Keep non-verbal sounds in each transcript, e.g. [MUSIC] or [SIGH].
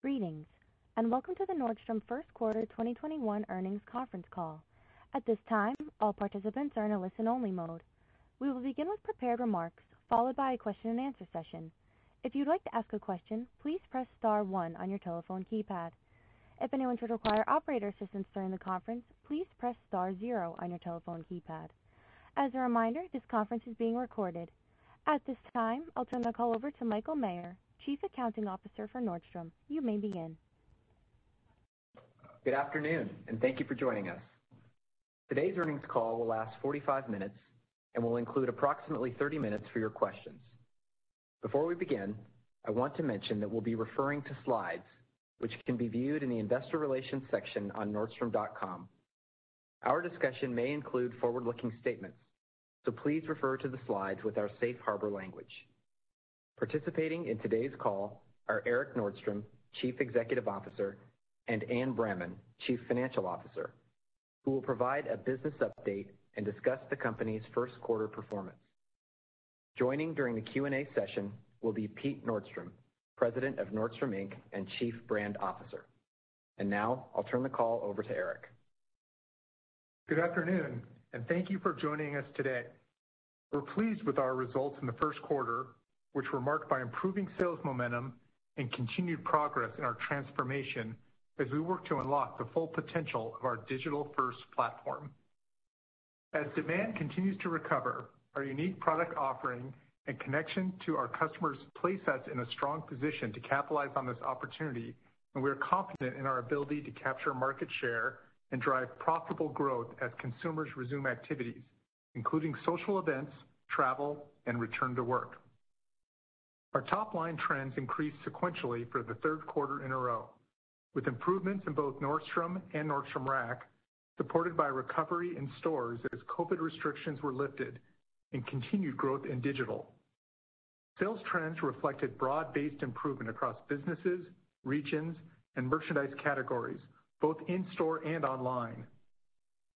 Greetings, and welcome to the Nordstrom first quarter 2021 earnings conference call. At this time, all participants are in a listen-only mode. We will begin with prepared remarks, followed by a question and answer session. If you'd like to ask a question, please press star one on your telephone keypad. If anyone should require operator assistance during the conference, please press star zero on your telephone keypad. As a reminder, this conference is being recorded. At this time, I'll turn the call over to Michael Maher, Chief Accounting Officer for Nordstrom. You may begin. Good afternoon, and thank you for joining us. Today's earnings call will last 45 minutes and will include approximately 30 minutes for your questions. Before we begin, I want to mention that we'll be referring to slides, which can be viewed in the investor relations section on nordstrom.com. Our discussion may include forward-looking statements, so please refer to the slides with our safe harbor language. Participating in today's call are Erik Nordstrom, Chief Executive Officer, and Anne Bramman, Chief Financial Officer, who will provide a business update and discuss the company's first quarter performance. Joining during the Q&A session will be Pete Nordstrom, President of Nordstrom, Inc. and Chief Brand Officer. And now I'll turn the call over to Erik. Good afternoon, and thank you for joining us today. We're pleased with our results in the first quarter, which were marked by improving sales momentum and continued progress in our transformation as we work to unlock the full potential of our digital-first platform. As demand continues to recover, our unique product offering and connection to our customers place us in a strong position to capitalize on this opportunity, and we are confident in our ability to capture market share and drive profitable growth as consumers resume activities, including social events, travel, and return to work. Our top-line trends increased sequentially for the third quarter in a row, with improvements in both Nordstrom and Nordstrom Rack, supported by recovery in stores as COVID restrictions were lifted and continued growth in digital. Sales trends reflected broad-based improvement across businesses, regions, and merchandise categories, both in-store and online.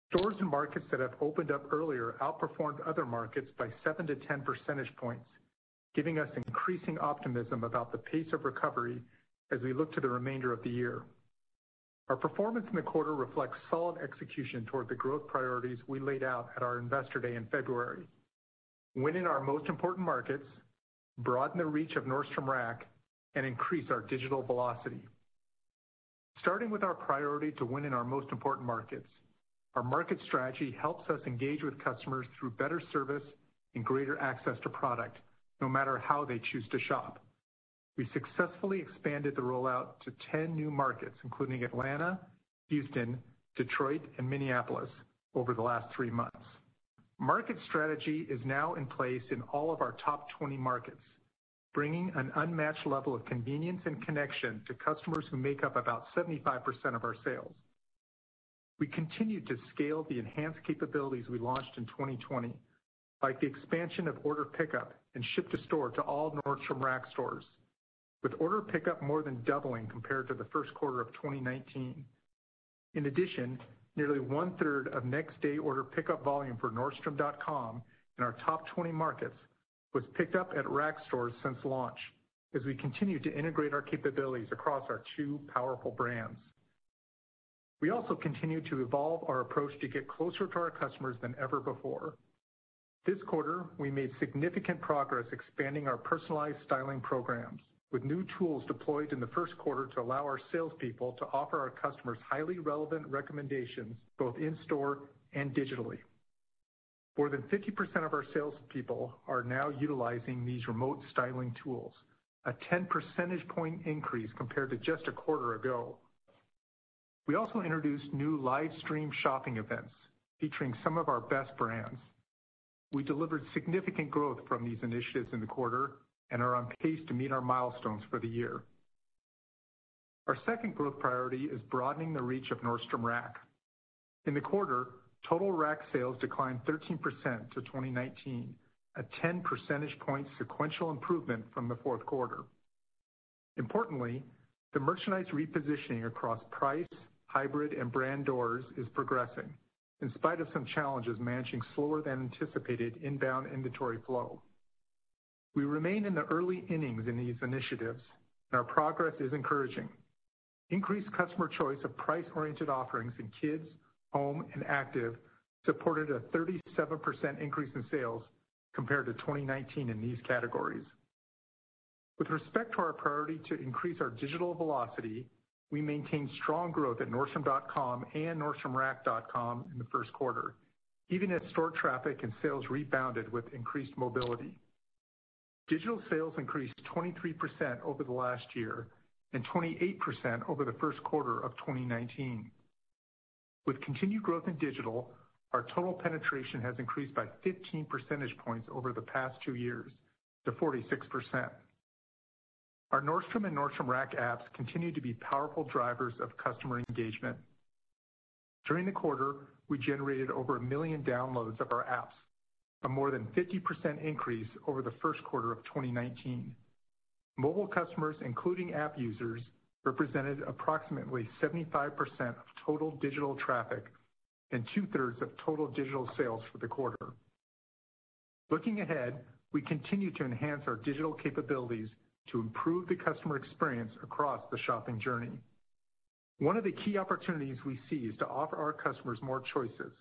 Stores and markets that have opened up earlier outperformed other markets by 7-10 percentage points, giving us increasing optimism about the pace of recovery as we look to the remainder of the year. Our performance in the quarter reflects solid execution toward the growth priorities we laid out at our Investor Day in February. Win in our most important markets, broaden the reach of Nordstrom Rack, and increase our digital velocity. Starting with our priority to win in our most important markets, our market strategy helps us engage with customers through better service and greater access to product, no matter how they choose to shop. We successfully expanded the rollout to 10 new markets, including Atlanta, Houston, Detroit, and Minneapolis over the last three months. Market strategy is now in place in all of our top 20 markets, bringing an unmatched level of convenience and connection to customers who make up about 75% of our sales. We continued to scale the enhanced capabilities we launched in 2020, like the expansion of Order Pickup and Ship to Store to all Nordstrom Rack stores, with Order Pickup more than doubling compared to the first quarter of 2019. In addition, nearly one-third of next-day Order Pickup volume for nordstrom.com in our top 20 markets was picked up at Rack stores since launch, as we continue to integrate our capabilities across our two powerful brands. We also continue to evolve our approach to get closer to our customers than ever before. This quarter, we made significant progress expanding our personalized styling programs with new tools deployed in the first quarter to allow our salespeople to offer our customers highly relevant recommendations, both in-store and digitally. More than 50% of our salespeople are now utilizing these remote styling tools, a 10 percentage point increase compared to just a quarter ago. We also introduced new live stream shopping events featuring some of our best brands. We delivered significant growth from these initiatives in the quarter and are on pace to meet our milestones for the year. Our second growth priority is broadening the reach of Nordstrom Rack. In the quarter, total Rack sales declined 13% to 2019, a 10 percentage point sequential improvement from the fourth quarter. Importantly, the merchandise repositioning across price, hybrid, and brand doors is progressing, in spite of some challenges managing slower than anticipated inbound inventory flow. We remain in the early innings in these initiatives, and our progress is encouraging, Increased customer choice of price-oriented offerings in kids, home, and active supported a 37% increase in sales compared to 2019 in these categories. With respect to our priority to increase our digital velocity, we maintained strong growth at nordstrom.com and nordstromrack.com in the first quarter, even as store traffic and sales rebounded with increased mobility. Digital sales increased 23% over the last year and 28% over the first quarter of 2019. With continued growth in digital, our total penetration has increased by 15 percentage points over the past two years to 46%. Our Nordstrom and Nordstrom Rack apps continue to be powerful drivers of customer engagement. During the quarter, we generated over 1 million downloads of our apps, a more than 50% increase over the first quarter of 2019. Mobile customers, including app users, represented approximately 75% of total digital traffic and two-thirds of total digital sales for the quarter. Looking ahead, we continue to enhance our digital capabilities to improve the customer experience across the shopping journey. One of the key opportunities we see is to offer our customers more choices,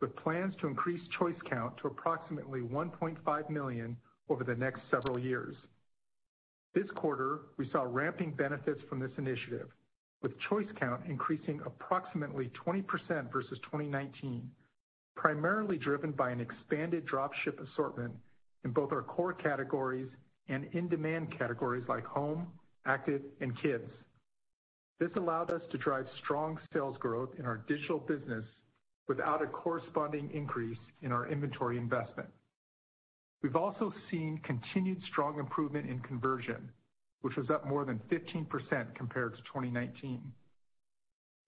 with plans to increase choice count to approximately 1.5 million over the next several years. This quarter, we saw ramping benefits from this initiative, with choice count increasing approximately 20% versus 2019, primarily driven by an expanded drop ship assortment in both our core categories and in-demand categories like home, active, and kids. This allowed us to drive strong sales growth in our digital business without a corresponding increase in our inventory investment. We've also seen continued strong improvement in conversion, which was up more than 15% compared to 2019.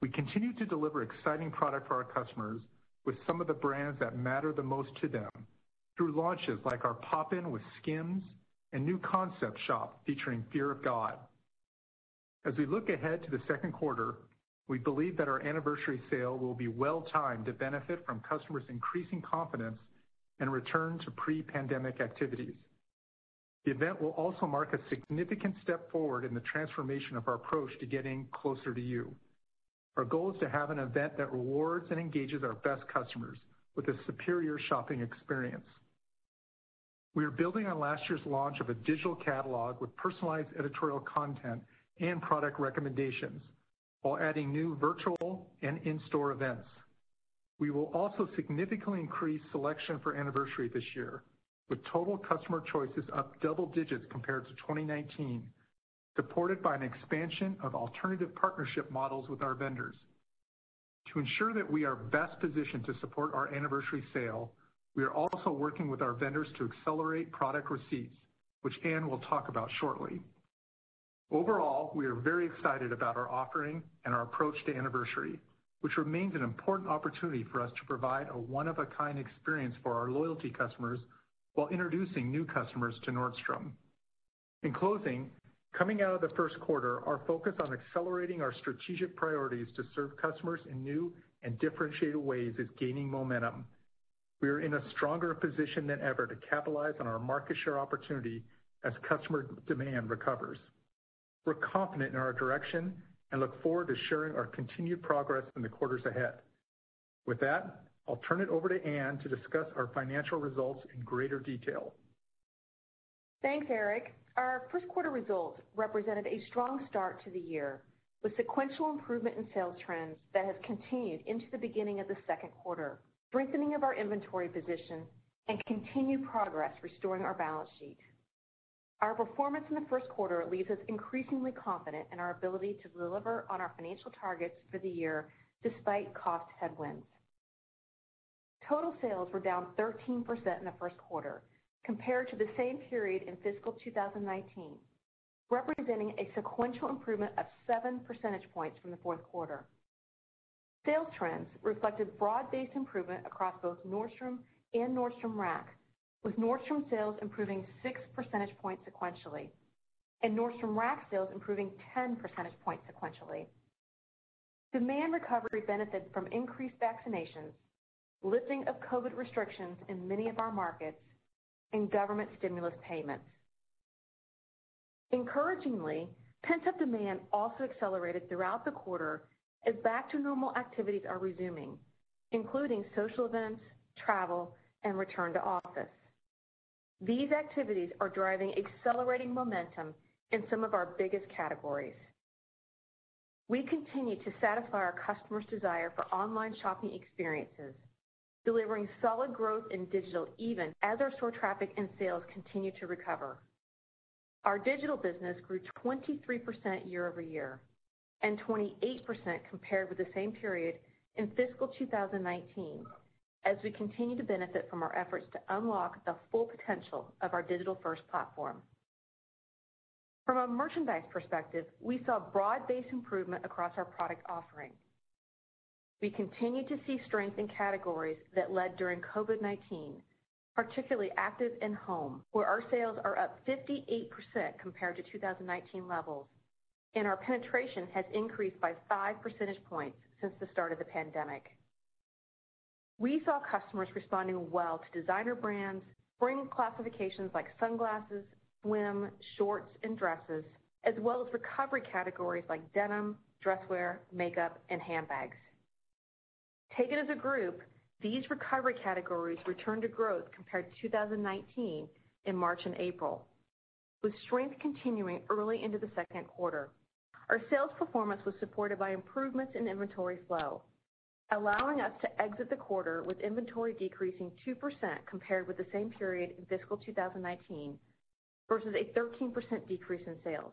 We continue to deliver exciting product for our customers with some of the brands that matter the most to them through launches like our Pop-In with SKIMS and new concept shop featuring Fear of God. As we look ahead to the second quarter, we believe that our Anniversary Sale will be well-timed to benefit from customers' increasing confidence and return to pre-pandemic activities. The event will also mark a significant step forward in the transformation of our approach to getting closer to you. Our goal is to have an event that rewards and engages our best customers with a superior shopping experience. We are building on last year's launch of a digital catalog with personalized editorial content and product recommendations while adding new virtual and in-store events. We will also significantly increase selection for Anniversary this year, with total customer choices up double digits compared to 2019, supported by an expansion of alternative partnership models with our vendors. To ensure that we are best positioned to support our Anniversary Sale, we are also working with our vendors to accelerate product receipts, which Anne will talk about shortly. Overall, we are very excited about our offering and our approach to Anniversary, which remains an important opportunity for us to provide a one-of-a-kind experience for our loyalty customers while introducing new customers to Nordstrom. In closing, coming out of the first quarter, our focus on accelerating our strategic priorities to serve customers in new and differentiated ways is gaining momentum. We are in a stronger position than ever to capitalize on our market share opportunity as customer demand recovers. We're confident in our direction and look forward to sharing our continued progress in the quarters ahead. With that, I'll turn it over to Anne to discuss our financial results in greater detail. Thanks, Erik. Our first quarter results represented a strong start to the year, with sequential improvement in sales trends that has continued into the beginning of the second quarter, strengthening of our inventory position, and continued progress restoring our balance sheet. Our performance in the first quarter leaves us increasingly confident in our ability to deliver on our financial targets for the year despite cost headwinds. Total sales were down 13% in the first quarter compared to the same period in fiscal 2019, representing a sequential improvement of seven percentage points from the fourth quarter. Sales trends reflected broad-based improvement across both Nordstrom and Nordstrom Rack, with Nordstrom sales improving six percentage points sequentially and Nordstrom Rack sales improving 10 percentage points sequentially. Demand recovery benefited from increased vaccinations, lifting of COVID restrictions in many of our markets, and government stimulus payments. Encouragingly, Pent-up demand also accelerated throughout the quarter as back-to-normal activities are resuming, including social events, travel, and return to office. These activities are driving accelerating momentum in some of our biggest categories. We continue to satisfy our customers' desire for online shopping experiences, delivering solid growth in digital even as our store traffic and sales continue to recover. Our digital business grew 23% year-over-year and 28% compared with the same period in fiscal 2019 as we continue to benefit from our efforts to unlock the full potential of our digital-first platform. From a merchandise perspective, we saw broad-based improvement across our product offering. We continue to see strength in categories that led during COVID-19, particularly active and home, where our sales are up 58% compared to 2019 levels, and our penetration has increased by 5 percentage points since the start of the pandemic. We saw customers responding well to designer brands, spring classifications like sunglasses, swim, shorts, and dresses, as well as recovery categories like denim, dress wear, makeup, and handbags. Taken as a group, these recovery categories returned to growth compared to 2019 in March and April, with strength continuing early into the second quarter. Our sales performance was supported by improvements in inventory flow, allowing us to exit the quarter with inventory decreasing 2% compared with the same period in fiscal 2019 versus a 13% decrease in sales.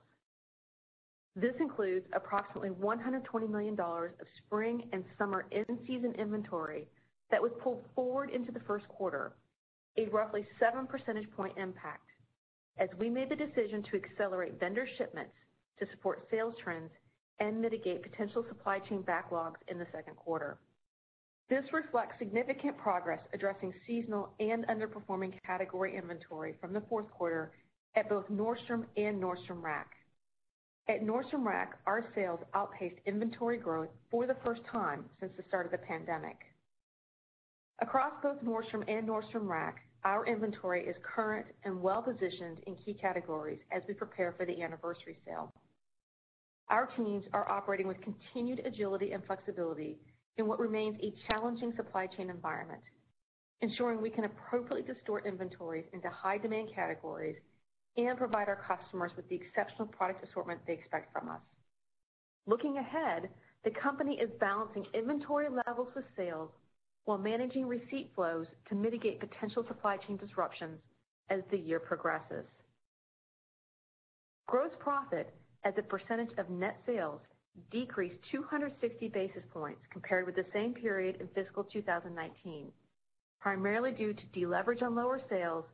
This includes approximately $120 million of spring and summer in-season inventory that was pulled forward into the first quarter, a roughly 7 percentage point impact, as we made the decision to accelerate vendor shipments to support sales trends and mitigate potential supply chain backlogs in the second quarter. This reflects significant progress addressing seasonal and underperforming category inventory from the fourth quarter at both Nordstrom and Nordstrom Rack. At Nordstrom Rack, our sales outpaced inventory growth for the first time since the start of the pandemic. Across both Nordstrom and Nordstrom Rack, our inventory is current and well-positioned in key categories as we prepare for the Anniversary Sale. Our teams are operating with continued agility and flexibility in what remains a challenging supply chain environment, ensuring we can appropriately distort inventories into high-demand categories and provide our customers with the exceptional product assortment they expect from us. Looking ahead, the company is balancing inventory levels with sales while managing receipt flows to mitigate potential supply chain disruptions as the year progresses. Gross profit as a percentage of net sales decreased 260 basis points compared with the same period in fiscal 2019, primarily due to deleverage on lower sales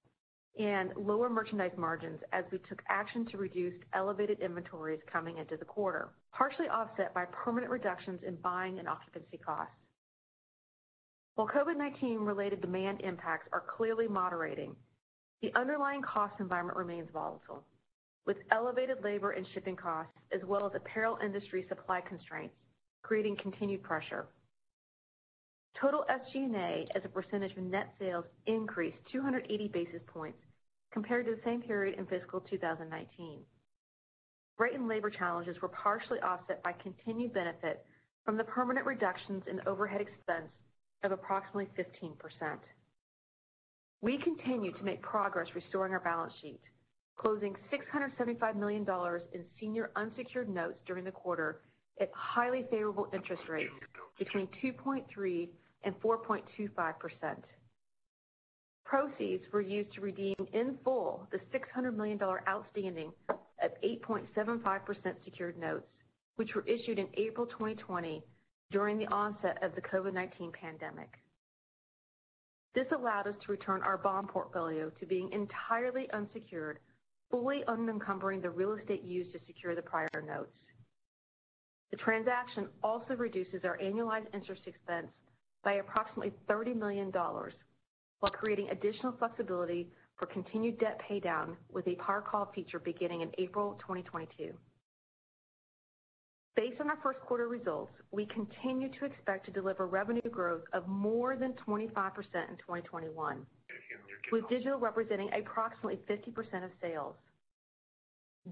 and lower merchandise margins as we took action to reduce elevated inventories coming into the quarter, partially offset by permanent reductions in buying and occupancy costs. While COVID-19 related demand impacts are clearly moderating, the underlying cost environment remains volatile, with elevated labor and shipping costs, as well as apparel industry supply constraints, creating continued pressure. Total SG&A as a percentage of net sales increased 280 basis points compared to the same period in fiscal 2019. Rate and labor challenges were partially offset by continued benefit from the permanent reductions in overhead expense of approximately 15%. We continue to make progress restoring our balance sheet, closing $675 million in senior unsecured notes during the quarter at highly favorable interest rates between 2.3 and 4.25%. Proceeds were used to redeem in full the $600 million outstanding of 8.75% secured notes, which were issued in April 2020 during the onset of the COVID-19 pandemic. This allowed us to return our bond portfolio to being entirely unsecured, fully unencumbering the real estate used to secure the prior notes. The transaction also reduces our annualized interest expense by approximately $30 million while creating additional flexibility for continued debt paydown with a par call feature beginning in April 2022. Based on our first quarter results, we continue to expect to deliver revenue growth of more than 25% in 2021, with digital representing approximately 50% of sales.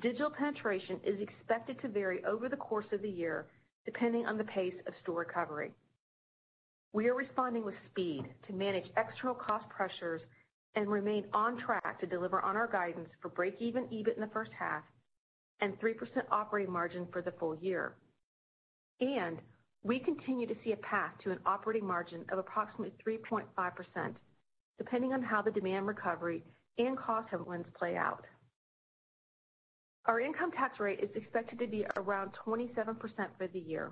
digital penetration is expected to vary over the course of the year, depending on the pace of store recovery. We are responding with speed to manage external cost pressures and remain on track to deliver on our guidance for break-even EBIT in the first half and 3% operating margin for the full year. And we continue to see a path to an operating margin of approximately 3.5%, depending on how the demand recovery and cost headwinds play out. Our income tax rate is expected to be around 27% for the year.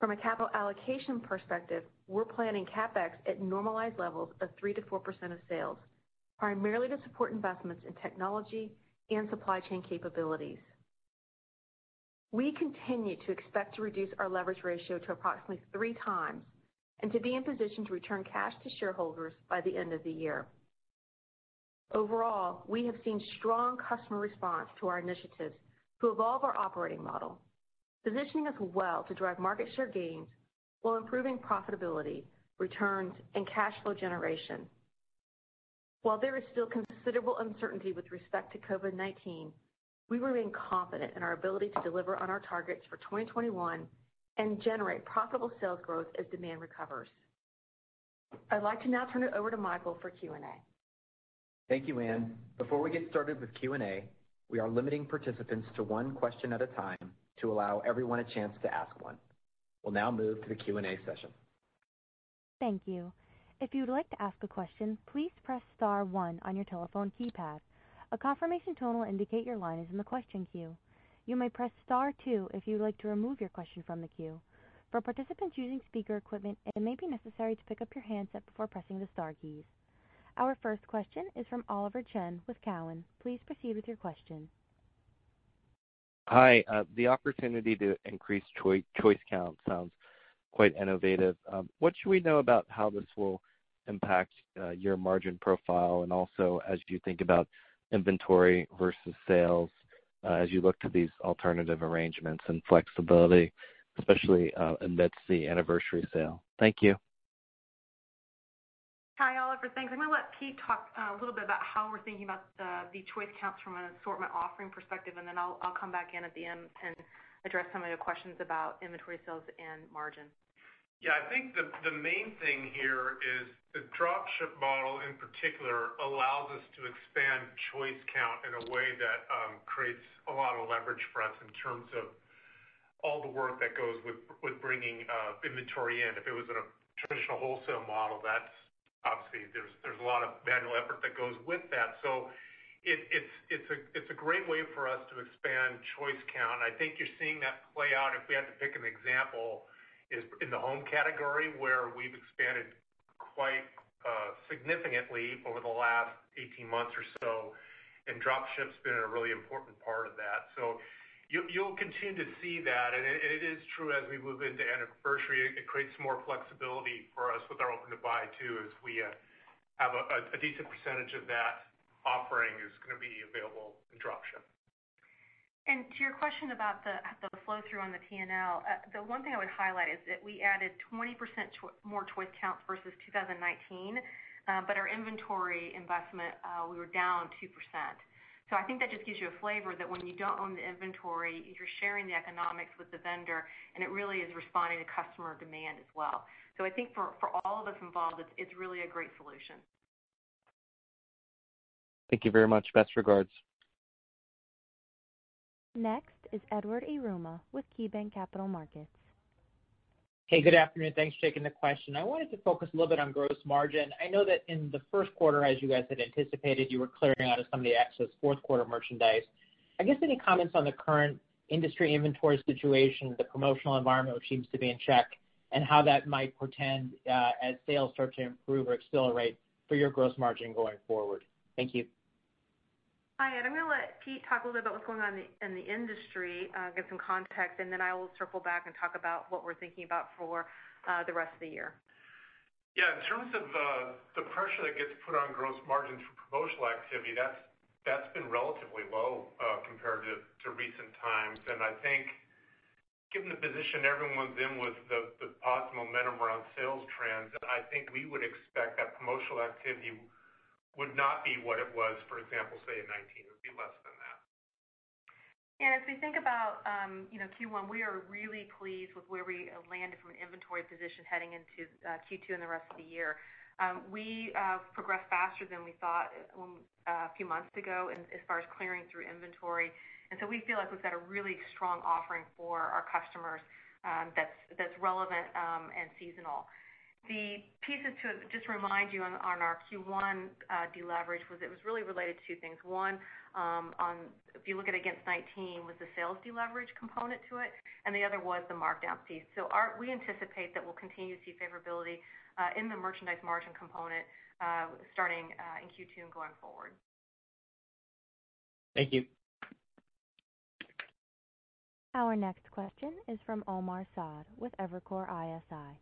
From a capital allocation perspective, we're planning CapEx at normalized levels of 3%-4% of sales, primarily to support investments in technology and supply chain capabilities. We continue to expect to reduce our leverage ratio to approximately 3x and to be in position to return cash to shareholders by the end of the year. Overall, we have seen strong customer response to our initiatives to evolve our operating model, positioning us well to drive market share gains while improving profitability, returns, and cash flow generation. While there is still considerable uncertainty with respect to COVID-19, we remain confident in our ability to deliver on our targets for 2021 and generate profitable sales growth as demand recovers. I'd like to now turn it over to Michael for Q&A. Thank you, Anne. Before we get started with Q&A, we are limiting participants to one question at a time to allow everyone a chance to ask one. We'll now move to the Q&A session. Thank you. If you would like to ask a question, please press star one on your telephone keypad. A confirmation tone will indicate your line is in the question queue. You may press star two if you would like to remove your question from the queue. For participants using speaker equipment, it may be necessary to pick up your handset before pressing the star keys. Our first question is from Oliver Chen with Cowen. Please proceed with your question. Hi. Uh, the opportunity to increase choice count sounds quite innovative. Um, what should we know about how this will impact uh, your margin profile and also as you think about inventory versus sales Uh, as you look to these alternative arrangements and flexibility, especially uh, amidst the Anniversary Sale? Thank you. Hi, Oliver. Thanks. I'm going to let Pete talk uh, a little bit about how we're thinking about the choice counts from an assortment offering perspective, and then I'll come back in at the end and address some of your questions about inventory sales and margin. Yeah, I think the main thing here is the drop ship model in particular allows us to expand choice count in a way that um, creates a lot of leverage for us in terms of all the work that goes with bringing uh, inventory in. If it was in a traditional wholesale model, that's obviously there's a lot of manual effort that goes with that. It's a great way for us to expand choice count. I think you're seeing that play out, if we had to pick an example, is in the home category, where we've expanded quite uh, significantly over the last 18 months or so, and drop ship's been a really important part of that. So You'll continue to see that, and it is true as we move into Anniversary, it creates more flexibility for us with our open-to-buy too, as we uh, have a decent percentage of that offering is going to be available in drop ship. And to your question about the flow-through on the P&L, uh, the one thing I would highlight is that we added 20% more choice counts versus 2019. Uh, but Our inventory investment, uh, we were down 2%. So I think that just gives you a flavor that when you don't own the inventory, you're sharing the economics with the vendor, and it really is responding to customer demand as well. So I think for all of us involved, it's really a great solution. Thank you very much. Best regards. Next is Edward Yruma with KeyBanc Capital Markets. Hey, good afternoon. Thanks for taking the question. I wanted to focus a little bit on gross margin. I know that in the first quarter, as you guys had anticipated, you were clearing out of some of the excess fourth quarter merchandise. I guess any comments on the current industry inventory situation, the promotional environment, which seems to be in check, and how that might portend uh, as sales start to improve or accelerate for your gross margin going forward? Thank you. Hi, Ed. I'm going to let Pete talk a little bit about what's going on in the industry, uh, give some context, and then I will circle back and talk about what we're thinking about for uh, the rest of the year. Yeah. In terms of uh, the pressure that gets put on gross margins for promotional activity, that's been relatively low compared to recent times. And I think given the position everyone's in with the positive momentum around sales trends, I think we would expect that promotional activity would not be what it was, for example, say in 2019. It would be less than that. And as we think about um, Q1, we are really pleased with where we landed from an inventory position heading into uh, Q2 and the rest of the year. Um, we uh, progressed faster than we thought uh, a few months ago as far as clearing through inventory. And so we feel like we've got a really strong offering for our customers um, that's relevant and seasonal. The pieces to just remind you on our Q1 uh, deleverage was it was really related to two things. One, um, if you look at against 2019, was the sales deleverage component to it, and the other was the markdown piece. So we anticipate that we'll continue to see favorability uh, in the merchandise margin component uh, starting in Q2 and going forward. Thank you. Our next question is from Omar Saad with Evercore ISI.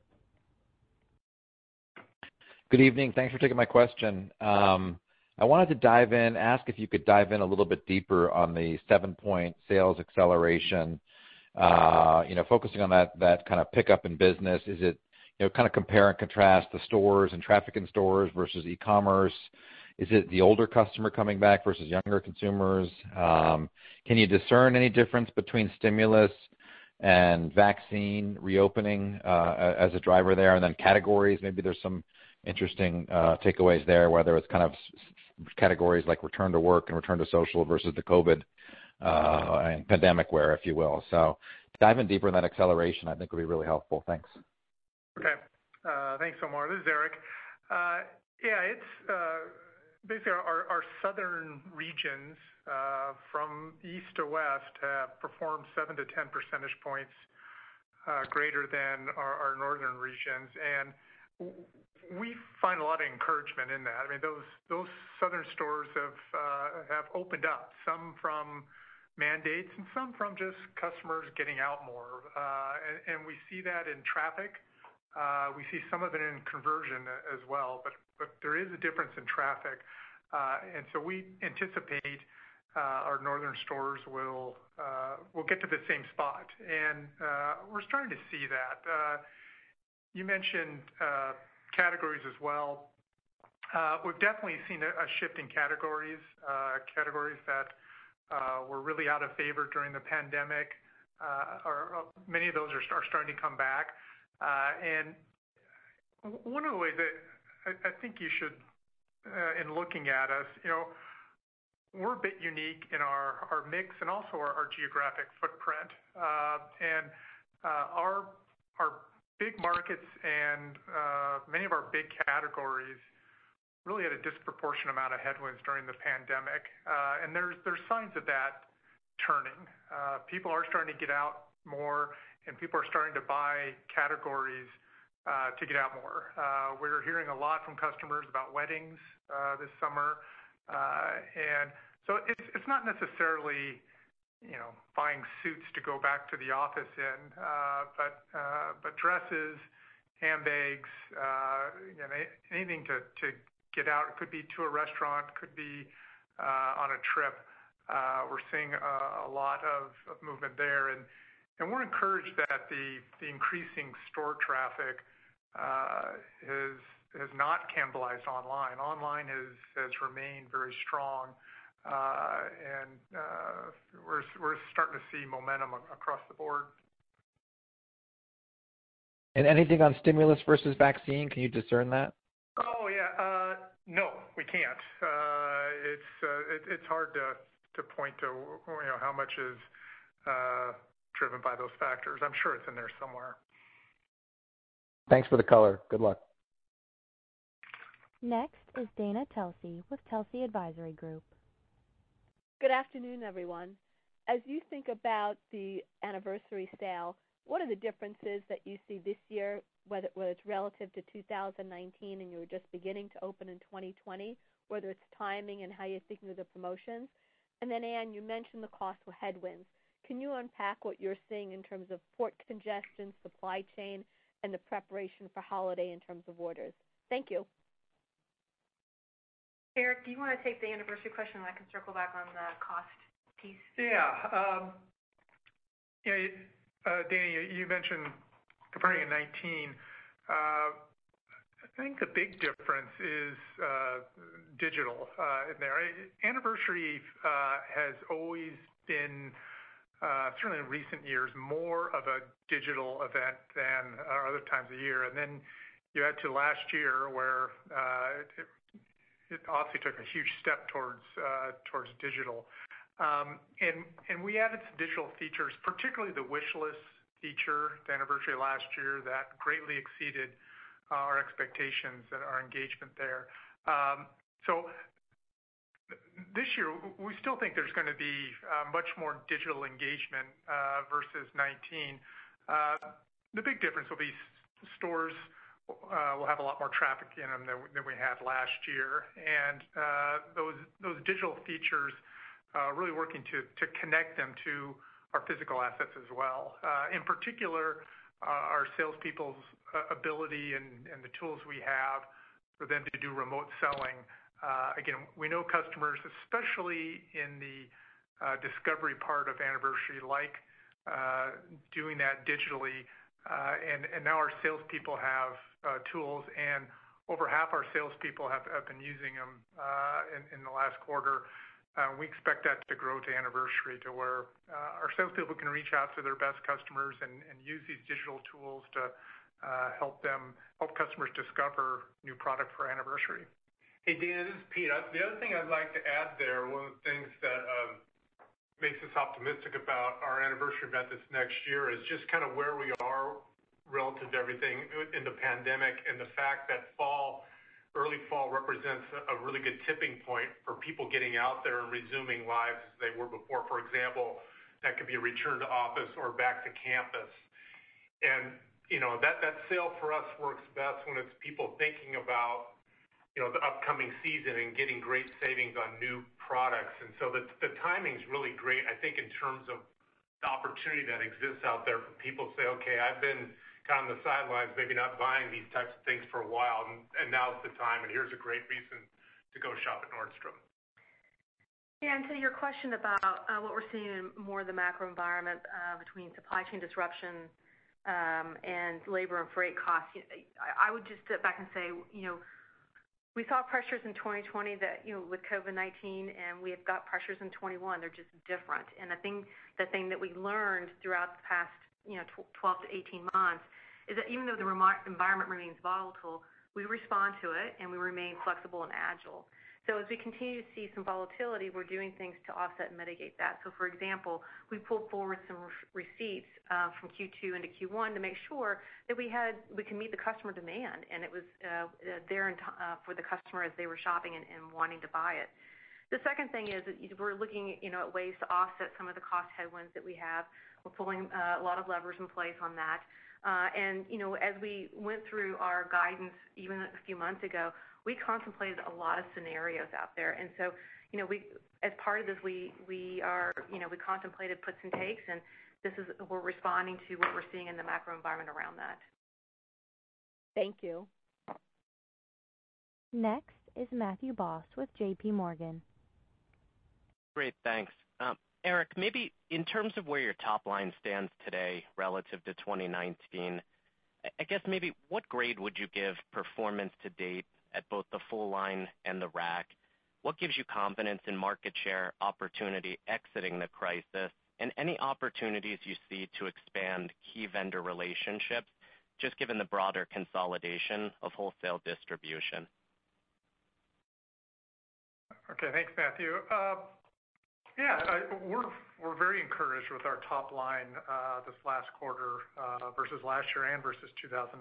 Good evening. Thanks for taking my question. Um, I wanted to dive in, ask if you could dive in a little bit deeper on the seven-point sales acceleration, uh, focusing on that kind of pickup in business. Is it you know, kind of compare and contrast the stores and traffic in stores versus e-commerce? Is it the older customer coming back versus younger consumers? Um, can you discern any difference between stimulus and vaccine reopening uh, as a driver there? And then categories, maybe there's some interesting uh, takeaways there, whether it's kind of categories like return to work and return to social versus the COVID uh, and pandemic wear, if you will. So diving deeper in that acceleration, I think would be really helpful. Thanks. Okay. Uh, thanks, Omar. This is Erik. Yeah, it's basically our southern regions from east to west have performed 7 to 10 percentage points greater than our northern regions. We find a lot of encouragement in that. I mean, those southern stores have opened up, some from mandates and some from just customers getting out more. Uh and we see that in traffic. We see some of it in conversion as well, but there is a difference in traffic. Uh and so we anticipate our northern stores will get to the same spot. And uh we're starting to see that. You mentioned uh, categories as well. Uh, we've definitely seen a shift in categories uh categories that uh, were really out of favor during the pandemic. Many of those are starting to come back. And one of the ways that I think you should, in looking at us, you know, we're a bit unique in our mix and also our geographic footprint. And our big markets and uh, many of our big categories really had a disproportionate amount of headwinds during the pandemic. Uh and there's signs of that turning. Uh, people are starting to get out more, and people are starting to buy categories uh, to get out more. We're hearing a lot from customers about weddings this summer. Uh and so it's it's not necessarily buying suits to go back to the office in, uh, uh, but dresses, handbags, uh, anything to get out. It could be to a restaurant, could be on a trip. We're seeing a lot of movement there. And we're encouraged that the increasing store traffic has not cannibalized online. Online has remained very strong. Uh, and uh, we're starting to see momentum across the board. And anything on stimulus versus vaccine? Can you discern that? Oh, yeah. Uh, no, we can't. It's hard to point to how much is driven by those factors. I'm sure it's in there somewhere. Thanks for the color. Good luck. Next is Dana Telsey with Telsey Advisory Group. Good afternoon, everyone. As you think about the Anniversary Sale, what are the differences that you see this year, whether it's relative to 2019 and you were just beginning to open in 2020, whether it's timing and how you're thinking of the promotions? And then Anne, you mentioned the cost headwinds. Can you unpack what you're seeing in terms of port congestion, supply chain, and the preparation for holiday in terms of orders? Thank you. Erik, do you want to take the Anniversary question, and I can circle back on the cost piece? Yeah. Um, uh, Dana, you mentioned comparing to 2019. Uh, I think the big difference is uh, digital in there. Anniversary has always been certainly in recent years, more of a digital event than other times of year. And then you add to last year where it obviously took a huge step towards uh, digital. Um, and we added some digital features, particularly the wish list feature, the anniversary last year, that greatly exceeded uh, our expectations and our engagement there. Um so this year, we still think there's going to be uh, much more digital engagement versus 2019. The big difference will be stores Uh, will have a lot more traffic in them than we had last year. And uh those digital features, uh, really working to connect them to our physical assets as well. Uh, in particular, our salespeople's ability and the tools we have for them to do remote selling. Again, we know customers, especially in the discovery part of Anniversary, like doing that digitally. Uh and now our salespeople have Uh, tools, and over half our salespeople have been using them uh, in the last quarter. Uh, we expect that to grow to Anniversary to where our salespeople can reach out to their best customers and use these digital tools to help them help customers discover new product for Anniversary. Hey, Dana, this is Pete. The other thing I'd like to add there, one of the things that um, makes us optimistic about our Anniversary event this next year is just kind of where we are relative to everything in the pandemic and the fact that fall, early fall represents a really good tipping point for people getting out there and resuming lives as they were before. For example, that could be a return to office or back to campus. And you know that sale for us works best when it's people thinking about the upcoming season and getting great savings on new products. And so the t the timing's really great, I think, in terms of the opportunity that exists out there for people to say, "Okay, I've been on the sidelines, maybe not buying these types of things for a while, and now is the time, and here's a great reason to go shop at Nordstrom. Yeah, to your question about uh, what we're seeing in more of the macro environment uh, between supply chain disruption um, and labor and freight costs, I would just step back and say, you know we saw pressures in 2020 with COVID-19, and we have got pressures in 2021. They're just different. And I think the thing that we learned throughout the past 12-18 months is that even though the environment remains volatile, we respond to it, and we remain flexible and agile. So as we continue to see some volatility, we're doing things to offset and mitigate that. So for example, we pulled forward some receipts uh, from Q2 into Q1 to make sure that we had we can meet the customer demand, and it was uh, uh, there for the customer as they were shopping and wanting to buy it. The second thing is we're looking you know at ways to offset some of the cost headwinds that we have. We're pulling uh, a lot of levers in place on that. Uh, and you know, as we went through our guidance, even a few months ago, we contemplated a lot of scenarios out there. And so, you know, as part of this, we are, you know, we contemplated puts and takes, and this is we're responding to what we're seeing in the macro environment around that. Thank you. Next is Matthew Boss with JPMorgan. Great. Thanks. Um, Erik, maybe in terms of where your top line stands today relative to 2019, I guess maybe what grade would you give performance to date at both the full line and the Rack? What gives you confidence in market share opportunity exiting the crisis, and any opportunities you see to expand key vendor relationships, just given the broader consolidation of wholesale distribution? Okay. Thanks, Matthew. Um, Yeah, we're very encouraged with our top line uh, this last quarter uh, versus last year and versus 2019.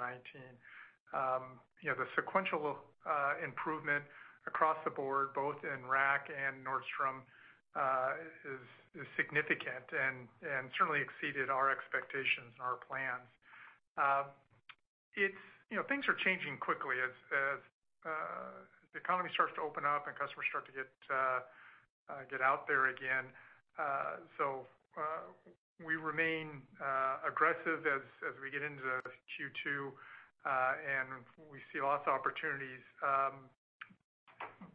Um, you know, The sequential uh, improvement across the board, both in Rack and Nordstrom, is significant and certainly exceeded our expectations and our plans. Um, it's, you know, things are changing quickly as as uh the economy starts to open up and customers start to get Uh, out there again. Uh, so uh, we remain aggressive as we get into Q2, and we see lots of opportunities, um,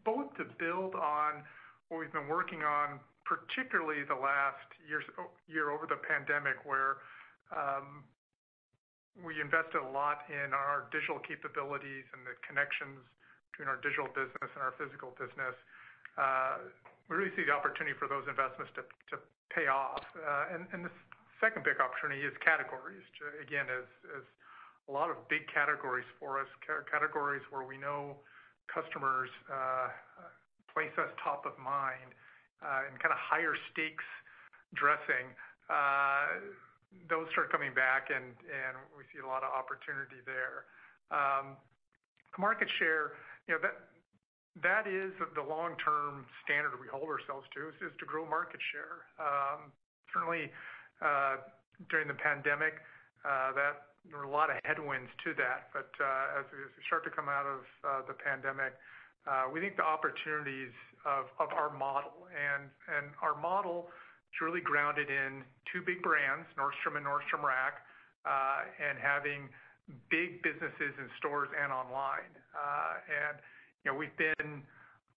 both to build on what we've been working on, particularly the last year over the pandemic, where um, we invested a lot in our digital capabilities and the connections between our digital business and our physical business. Really see the opportunity for those investments to pay off. Uh and the second big opportunity is categories. Uh, again, as a lot of big categories for us, categories where we know customers uh, place us top of mind uh, in kind of higher stakes dressing, those start coming back and we see a lot of opportunity there. Um, market share, that is the long-term standard we hold ourselves to, is to grow market share. Um, certainly, uh, during the pandemic, uh that there were a lot of headwinds to that. But uh as we start to come out of uh, the pandemic, uh, we think the opportunities of our model, and and our model is really grounded in two big brands, Nordstrom and Nordstrom Rack, and having big businesses in stores and online.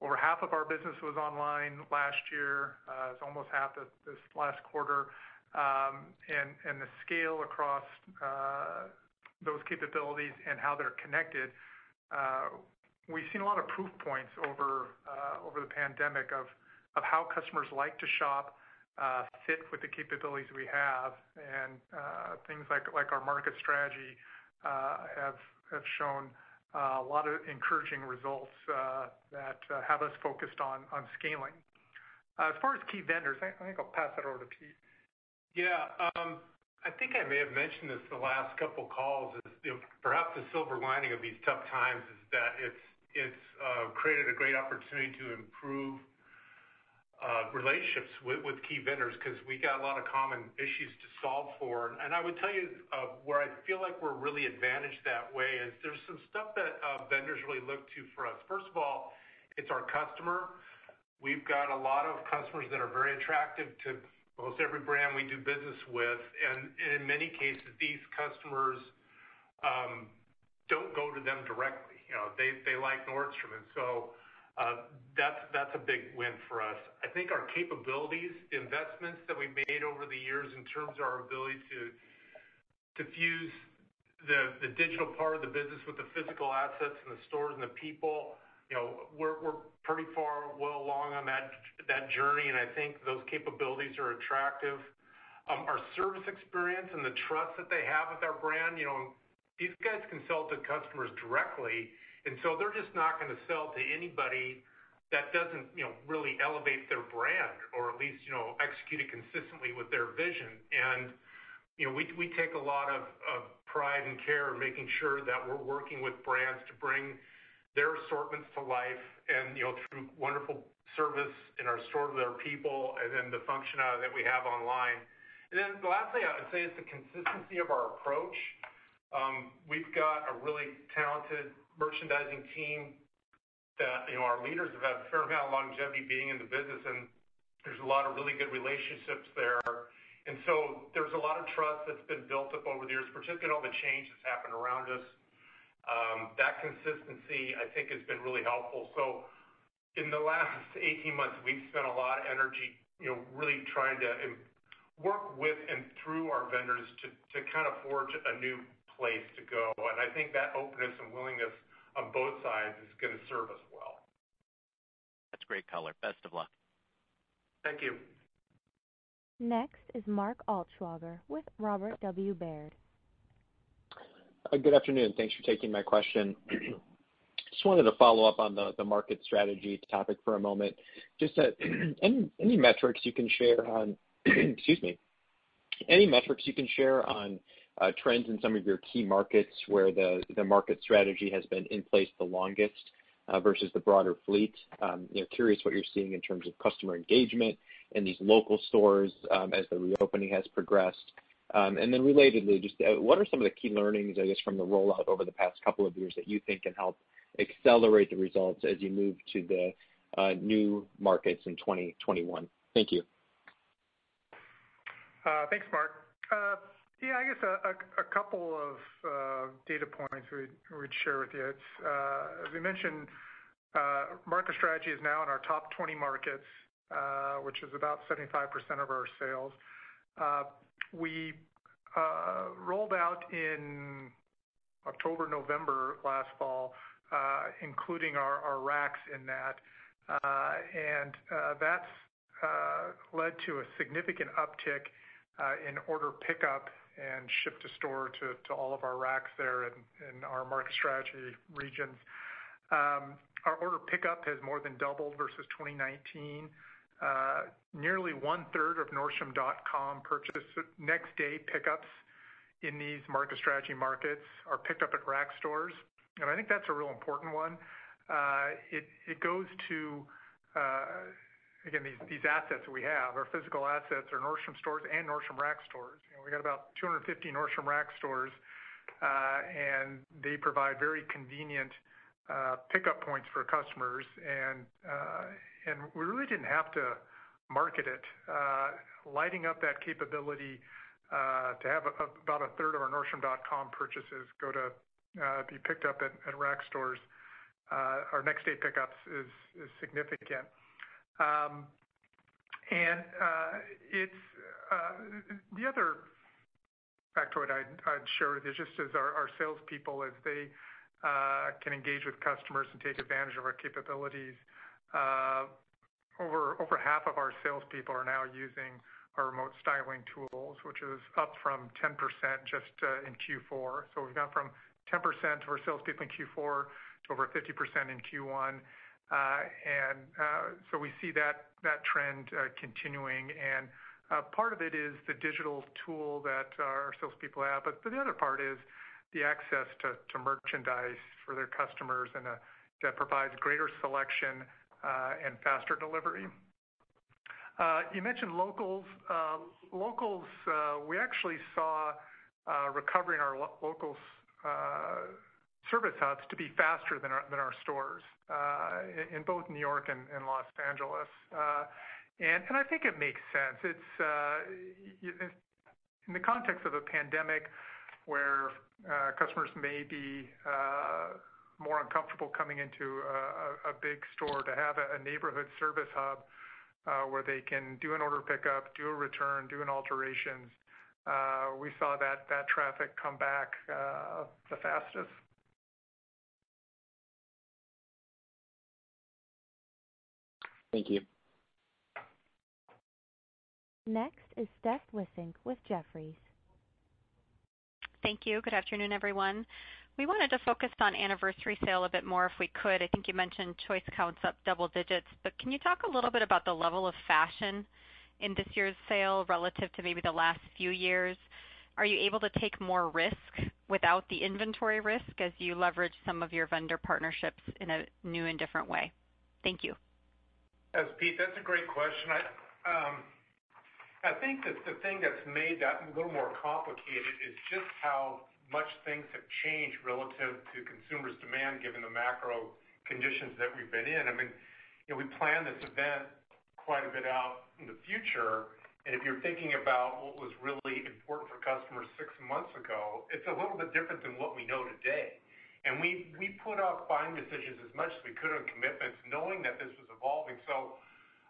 Over half of our business was online last year. It's almost half this last quarter. Um and and the scale across those capabilities and how they're connected, we've seen a lot of proof points over uh over the pandemic of how customers like to shop, fit with the capabilities we have, and things like our market strategy uh have have shown a lot of encouraging results uh, that uh, have us focused on scaling. Uh, as far as key vendors, I think I'll pass that over to Pete. Yeah. Um, I think I may have mentioned this the last couple calls, is perhaps the silver lining of these tough times is that it's created a great opportunity to improve Uh, relationships with key vendors because we got a lot of common issues to solve for. And I would tell you uh, where I feel like we're really advantaged that way is there's some stuff that uh, vendors really look to for us. First of all, it's our customer. We've got a lot of customers that are very attractive to almost every brand we do business with. And in many cases, these customers um, don't go to them directly. They like Nordstrom. Uh, that's that's a big win for us. I think our capabilities, the investments that we've made over the years in terms of our ability to to fuse the the digital part of the business with the physical assets and the stores and the people, you know, we're pretty far well along on that that journey, and I think those capabilities are attractive. Um, our service experience and the trust that they have with our brand, you know, these guys can sell to customers directly, they're just not going to sell to anybody that doesn't really elevate their brand or at least execute it consistently with their vision. We we take a lot of pride and care in making sure that we're working with brands to bring their assortments to life and through wonderful service in our store to their people and then the functionality that we have online. And then Lastly, I would say is the consistency of our approach. Um, we've got a really talented merchandising team that you know, our leaders have had a fair amount of longevity being in the business, and there's a lot of really good relationships there. And so there's a lot of trust that's been built up over the years, particularly all the change that's happened around us. Um, that consistency, I think, has been really helpful. So in the last [LAUGHS] 18 months, we've spent a lot of energy you know, really trying to um, work with and through our vendors to to kind of forge a new place to go. And I think that openness and willingness on both sides is going to serve us well. That's great color. Best of luck. Thank you. Next is Mark Altschwager with Robert W. Baird. Good afternoon. Thanks for taking my question. [CLEARS THROAT] Just wanted to follow up on the market strategy topic for a moment. Just uh [CLEARS THROAT] any any metrics you can share on [CLEARS THROAT] excuse me. any metrics you can share on Uh, trends in some of your key markets where the market strategy has been in place the longest uh, versus the broader fleet? Um, curious what you're seeing in terms of customer engagement in these local stores um, as the reopening has progressed. Um and then relatedly, just uh, what are some of the key learnings, I guess, from the rollout over the past couple of years that you think can help accelerate the results as you move to the new markets in 2021? Thank you. Thanks, Mark. Yeah, I guess a couple of uh, data points we'd share with you. Uh, as we mentioned, uh, market strategy is now in our top 20 markets, which is about 75% of our sales. We rolled out in October, November last fall, including our Racks in that. And that's led to a significant uptick in order pickup and ship to store to all of our racks there in our market strategy regions. Um, our order pickup has more than doubled versus 2019. Uh, nearly one-third of nordstrom.com purchase next day pickups in these market strategy markets are picked up at Rack stores. And I think that's a real important one. Uh, it goes to, uh, again, these assets we have. Our physical assets are Nordstrom stores and Nordstrom Rack stores. We got about 250 Nordstrom Rack stores, uh, and they provide very convenient uh, pickup points for customers. And uh and we really didn't have to market it. Uh, lighting up that capability to have about a third of our nordstrom.com purchases go to be picked up at Rack stores, our next day pickups is significant. Um, and uh, it's uh, the other factoid I'd share with you, just as our salespeople, as they uh, can engage with customers and take advantage of our capabilities, uh over over half of our salespeople are now using our remote styling tools, which is up from 10% just in Q4. So We've gone from 10% of our salespeople in Q4 to over 50% in Q1. Uh, we see that trend uh, continuing. And uh part of it is the digital tool that our salespeople have, but the other part is the access to merchandise for their customers, and uh, that provides greater selection and faster delivery. You mentioned locals. Locals, we actually saw recovery in our locals service hubs to be faster than our stores uh, in both New York and Los Angeles. Uh, and I think it makes sense. It's uh, in the context of a pandemic where customers may be more uncomfortable coming into a big store, to have a neighborhood service hub where they can do an order pickup, do a return, do an alterations, we saw that traffic come back the fastest. Thank you. Next is Steph Wissink with Jefferies. Thank you. Good afternoon, everyone. We wanted to focus on Anniversary Sale a bit more if we could. I think you mentioned choice counts up double digits, but can you talk a little bit about the level of fashion in this year's sale relative to maybe the last few years? Are you able to take more risk without the inventory risk as you leverage some of your vendor partnerships in a new and different way? Thank you. Steph, that's a great question. I um, I think that the thing that's made that a little more complicated is just how much things have changed relative to consumers' demand given the macro conditions that we've been in. I mean, you know, we planned this event quite a bit out in the future, and if you're thinking about what was really important for customers six months ago, it's a little bit different than what we know today. And we put off buying decisions as much as we could on commitments knowing that this was evolving. So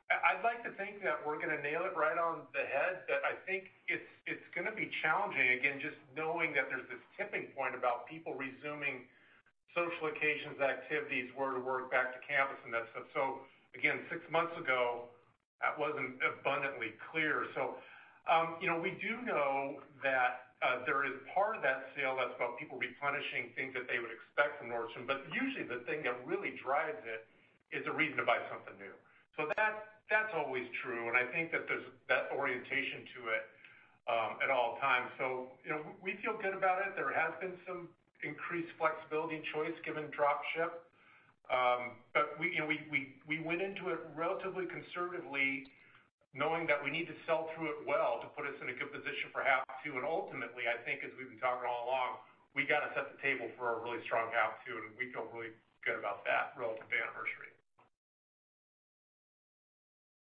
I'd like to think that we're going to nail it right on the head, but I think it's going to be challenging, again, just knowing that there's this tipping point about people resuming social occasions, activities, where to work, back to campus, and that stuff. So again, six months ago, that wasn't abundantly clear. So um, you know, we do know that Uh, there is part of that sale that's about people replenishing things that they would expect from Nordstrom. But usually the thing that really drives it is a reason to buy something new. That's always true, and I think that there's that orientation to it um, at all times. So you know we feel good about it. There has been some increased flexibility and choice given drop ship. Um, we we went into it relatively conservatively, knowing that we need to sell through it well to put us in a good position for half two. Ultimately, I think as we've been talking all along, we got to set the table for a really strong half two, and we feel really good about that relative to Anniversary.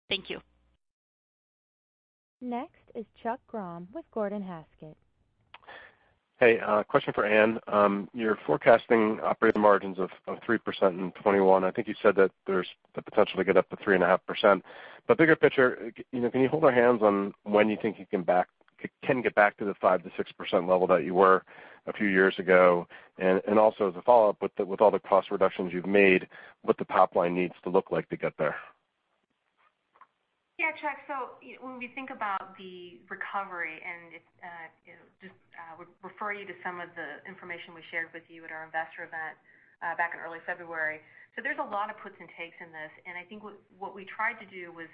Thank you. Next is Chuck Grom with Gordon Haskett. Hey, uh question for Anne. You're forecasting operating margins of 3% in 2021. I think you said that there's the potential to get up to 3.5%. But bigger picture, you know, can you hold our hands on when you think you can back can get back to the 5%-6% level that you were a few years ago? And and also as a follow-up, with with all the cost reductions you've made, what the top line needs to look like to get there? Yeah, Chuck. So when we think about the recovery, and uh, just uh, would refer you to some of the information we shared with you at our investor event uh, back in early February. So there's a lot of puts and takes in this, and I think what we tried to do was,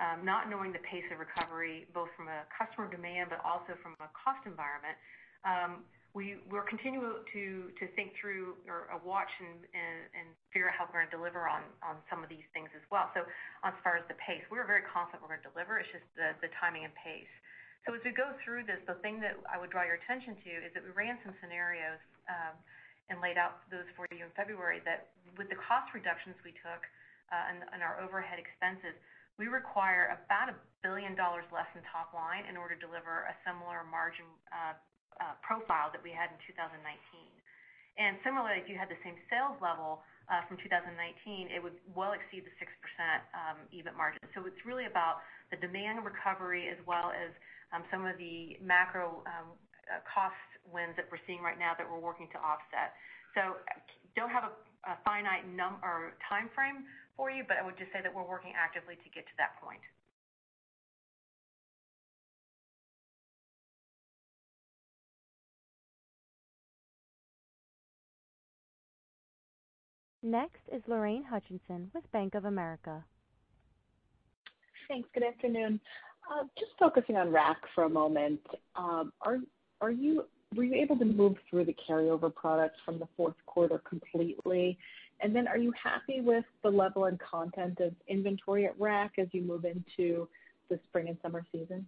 um, not knowing the pace of recovery, both from a customer demand but also from a cost environment, um, we're continuing to think through or watch and figure out how we're going to deliver on some of these things as well. So, as far as the pace, we're very confident we're going to deliver. It's just the timing and pace. So as we go through this, the thing that I would draw your attention to is that we ran some scenarios, um, and laid out those for you in February, that with the cost reductions we took, uh, and our overhead expenses, we require about $1 billion less in top line in order to deliver a similar margin uh, Uh, profile that we had in 2019. Similarly, if you had the same sales level uh, from 2019, it would well exceed the 6% um, EBIT margin. So it's really about the demand recovery as well as um, some of the macro um, uh, cost wins that we're seeing right now that we're working to offset. So don't have a finite timeframe for you, but I would just say that we're working actively to get to that point. Next is Lorraine Hutchinson with Bank of America. Thanks. Good afternoon. Uh, just focusing on Rack for a moment. Um, were you able to move through the carryover products from the fourth quarter completely? And then are you happy with the level and content of inventory at Rack as you move into the spring and summer season?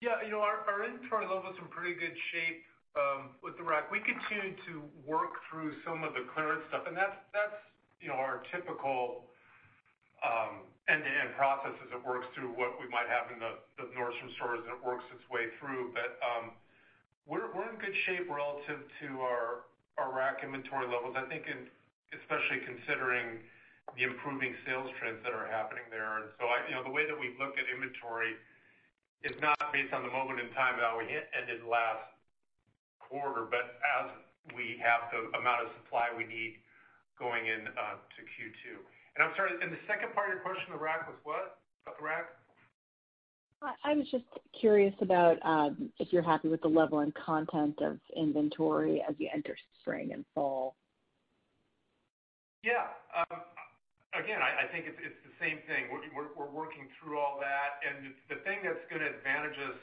Yeah. You know, our inventory level's in pretty good shape with the Rack. We continue to work through some of the clearance stuff, and that's our typical end-to-end process as it works through what we might have in the Nordstrom stores, and it works its way through. But um we're in good shape relative to our Rack inventory levels, I think, especially considering the improving sales trends that are happening there. The way that we look at inventory is not based on the moment in time that we ended last quarter, but as we have the amount of supply we need going into uh, Q2. I'm sorry, and the second part of your question, the Rack, was what? About the Rack? I was just curious about um, if you're happy with the level and content of inventory as you enter spring and fall. Yeah. Um, again, I think it's the same thing. We're working through all that, and the thing that's going to advantage us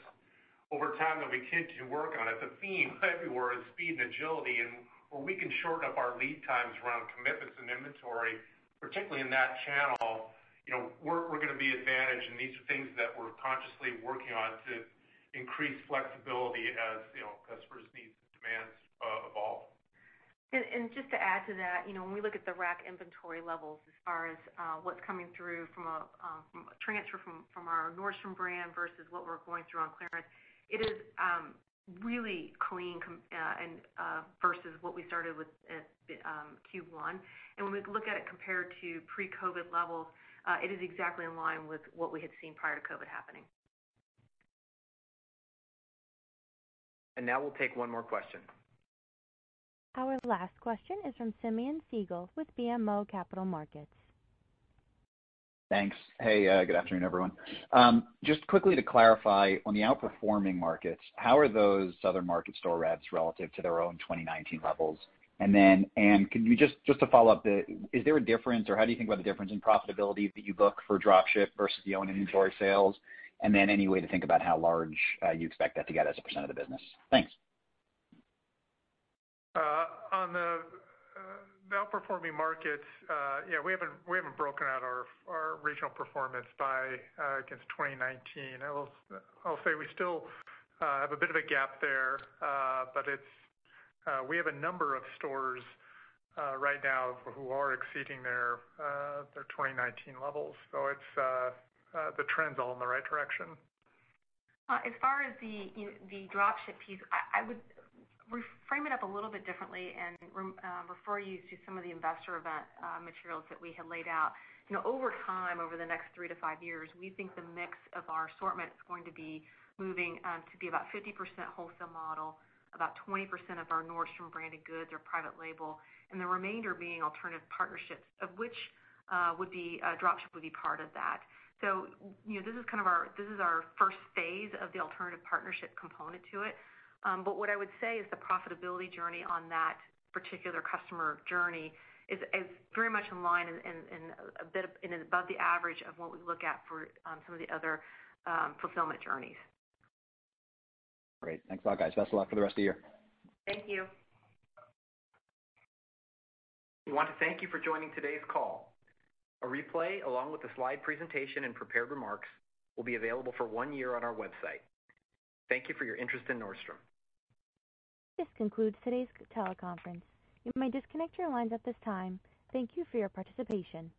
over time that we continue to work on, it's a theme everywhere, is speed and agility. And where we can shorten up our lead times around commitments and inventory, particularly in that channel, you know, we're going to be advantaged. And these are things that we're consciously working on to increase flexibility as you know customers' needs and demands uh, evolve. And and just to add to that, you know, when we look at the Rack inventory levels as far as uh, what's coming through from a um, transfer from our Nordstrom brand versus what we're going through on clearance, it is um, really clean uh, and uh versus what we started with at um, Q1. And when we look at it compared to pre-COVID levels, uh, it is exactly in line with what we had seen prior to COVID happening. And now we'll take one more question. Our last question is from Simeon Siegel with BMO Capital Markets. Thanks. Hey, uh, good afternoon, everyone. Um, just quickly to clarify, on the outperforming markets, how are those southern market store revs relative to their own 2019 levels? Then, Anne, just just to follow up, the is there a difference, or how do you think about the difference in profitability that you book for drop ship versus the own inventory sales? And then any way to think about how large uh, you expect that to get as a percent of the business? Thanks. Uh, on the outperforming markets, uh, yeah, we haven't broken out our regional performance by uh, against 2019. I'll say we still uh, have a bit of a gap there. But we have a number of stores right now who are exceeding their 2019 levels. The trend's all in the right direction. As far as the drop ship piece, I would frame it up a little bit differently and uh, refer you to some of the investor event uh, materials that we had laid out. You know, over time, over the next three to five years, we think the mix of our assortment is going to be moving um, to be about 50% wholesale model, about 20% of our Nordstrom branded goods or private label, and the remainder being alternative partnerships, of which uh, would be a drop would be part of that. So you know this is kind of our this is our first phase of the alternative partnership component to it. Um, what I would say is the profitability journey on that particular customer journey is very much in line and a bit above the average of what we look at for um, some of the other um, fulfillment journeys. Great. Thanks a lot, guys. Best of luck for the rest of the year. Thank you. We want to thank you for joining today's call. A replay, along with the slide presentation and prepared remarks, will be available for one year on our website. Thank you for your interest in Nordstrom. This concludes today's teleconference. You may disconnect your lines at this time. Thank you for your participation.